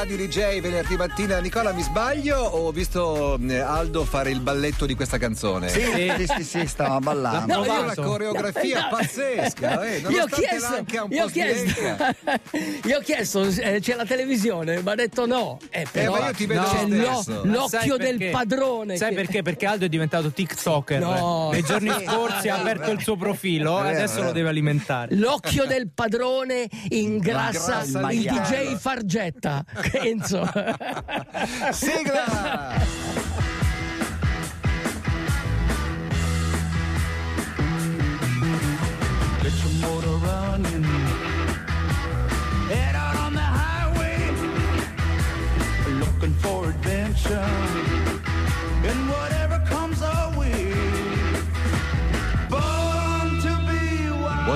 Radio DJ venerdì mattina. Nicola, mi sbaglio o ho visto eh, Aldo fare il balletto di questa canzone? Sì, sì, sì, sì stava ballando. No, una coreografia no, pazzesca, eh, io ho chiesto, io ho chiesto, io ho chiesto eh, c'è la televisione, ma ha detto no. Eh, però, eh, ma io ti vedo no, lo, l'occhio del padrone. Sai che... perché? Perché Aldo è diventato TikToker. No. Nei giorni scorsi ha aperto il suo profilo e adesso lo deve alimentare. L'occhio del padrone ingrassa il, il DJ Fargetta. Enzo. Sigla!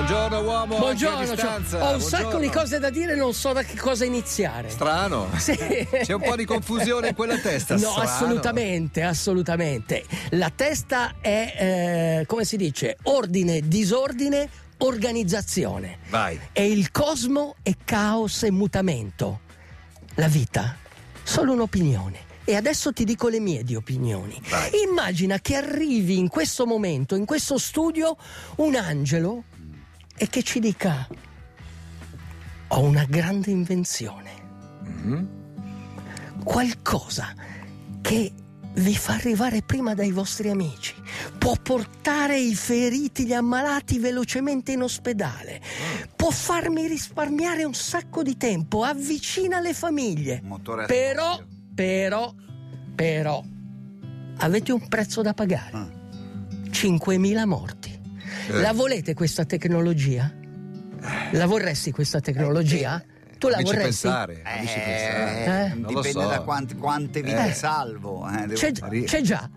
Buongiorno uomo. Buongiorno, cioè, ho un Buongiorno. sacco di cose da dire, non so da che cosa iniziare. Strano. Sì. C'è un po' di confusione in quella testa. No, Strano. assolutamente, assolutamente. La testa è, eh, come si dice, ordine, disordine, organizzazione. Vai. E il cosmo è caos e mutamento. La vita, solo un'opinione. E adesso ti dico le mie di opinioni. Vai. Immagina che arrivi in questo momento, in questo studio, un angelo e che ci dica: Ho una grande invenzione. Mm-hmm. Qualcosa che vi fa arrivare prima dai vostri amici, può portare i feriti, gli ammalati velocemente in ospedale, può farmi risparmiare un sacco di tempo, avvicina le famiglie. Però, però, però, avete un prezzo da pagare. Ah. 5.000 morti. Eh. La volete questa tecnologia? La vorresti questa tecnologia? Eh, tu la vorresti? Pensare, eh, pensare. Eh? Dipende so. da quante, quante vite eh. salvo. Eh, c'è, c'è già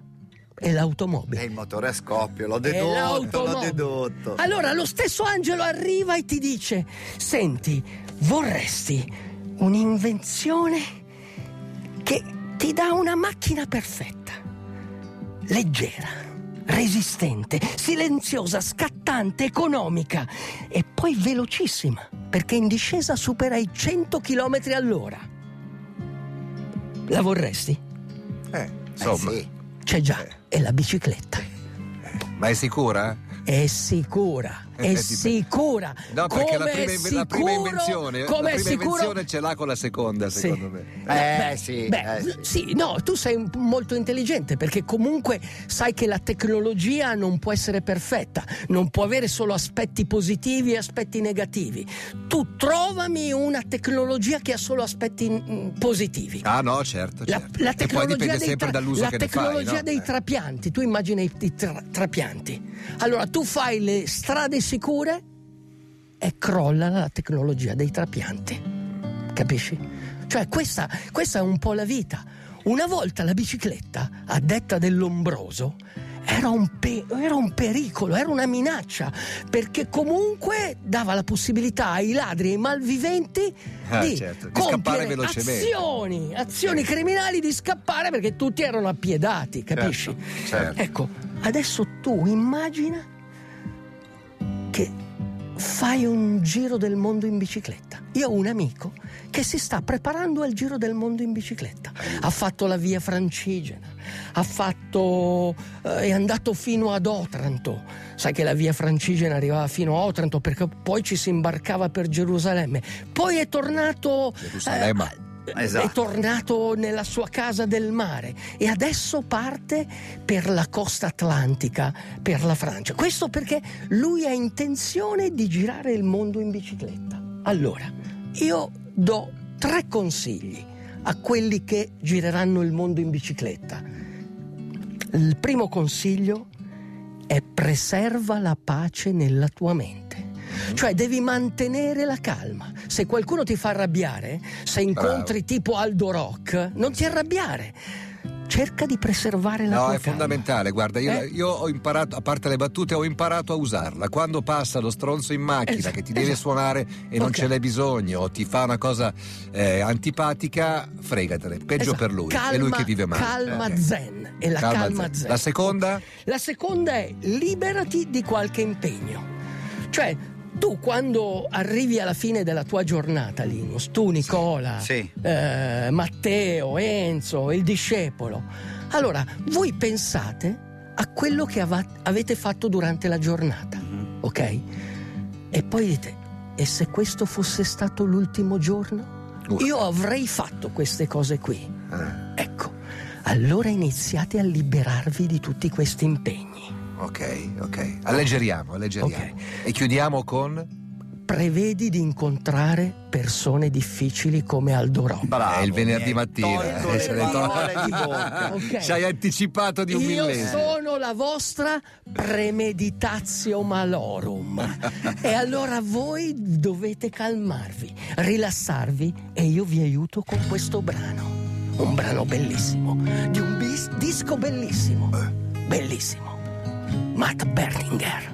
è l'automobile. È il motore a scoppio, l'ho dedotto, l'ho dedotto. Allora lo stesso angelo arriva e ti dice: Senti, vorresti un'invenzione che ti dà una macchina perfetta, leggera resistente, silenziosa, scattante, economica e poi velocissima, perché in discesa supera i 100 km all'ora. La vorresti? Eh, insomma. Eh sì. C'è già, eh. è la bicicletta. Ma è sicura? È sicura è sicura. No, perché come la prima, sicuro, la prima invenzione, come la prima sicuro... invenzione ce l'ha con la seconda, sì. secondo me. Eh, eh sì, beh, eh, sì. sì. no, tu sei molto intelligente perché comunque sai che la tecnologia non può essere perfetta, non può avere solo aspetti positivi e aspetti negativi. Tu trovami una tecnologia che ha solo aspetti mm, positivi. Ah, no, certo. La, certo. la tecnologia, dei, tra- la tecnologia fai, no? dei eh. trapianti, tu immagina i, i tra- trapianti. Allora tu fai le strade sicure e crolla la tecnologia dei trapianti. Capisci? Cioè questa, questa è un po' la vita. Una volta la bicicletta, a detta dell'ombroso, era un, pe- era un, pericolo, era una minaccia, perché comunque dava la possibilità ai ladri e ai malviventi ah, di, certo, di scappare velocemente. Azioni, azioni criminali di scappare perché tutti erano appiedati, capisci? Certo, certo. Ecco, adesso tu immagina fai un giro del mondo in bicicletta. Io ho un amico che si sta preparando al giro del mondo in bicicletta. Ha fatto la via francigena, ha fatto, eh, è andato fino ad Otranto. Sai che la via francigena arrivava fino a Otranto perché poi ci si imbarcava per Gerusalemme. Poi è tornato... Gerusalemme. Eh, Esatto. è tornato nella sua casa del mare e adesso parte per la costa atlantica, per la Francia. Questo perché lui ha intenzione di girare il mondo in bicicletta. Allora, io do tre consigli a quelli che gireranno il mondo in bicicletta. Il primo consiglio è preserva la pace nella tua mente. Cioè devi mantenere la calma. Se qualcuno ti fa arrabbiare, se incontri Bravo. tipo Aldo Rock, non ti arrabbiare cerca di preservare la no, tua è fondamentale. Guarda, io, eh? io, ho imparato, a parte le battute, ho imparato a usarla. Quando passa lo stronzo in macchina esatto, che ti deve esatto. suonare e non okay. ce n'è bisogno, o ti fa una cosa eh, antipatica, fregatene. Peggio esatto. per lui. Calma, è lui che vive male. Calma eh. zen. È la calma, calma zen. zen. La seconda? La seconda è liberati di qualche impegno. Cioè, tu quando arrivi alla fine della tua giornata, Linus, tu Nicola, sì. Eh, Matteo, Enzo, il discepolo, allora voi pensate a quello che av- avete fatto durante la giornata, mm-hmm. ok? E poi dite, e se questo fosse stato l'ultimo giorno? Uh. Io avrei fatto queste cose qui. Uh. Ecco, allora iniziate a liberarvi di tutti questi impegni. Ok, ok. Alleggeriamo, alleggeriamo. Okay. E chiudiamo con prevedi di incontrare persone difficili come Aldo Rock. Bravo, è il venerdì mattina. Eh. Okay. Ci hai anticipato di un Io millesimo. Io sono la vostra premeditatio malorum. e allora voi dovete calmarvi, rilassarvi e io vi aiuto con questo brano. Un brano bellissimo, di un bis- disco bellissimo. Bellissimo. Matt Berninger.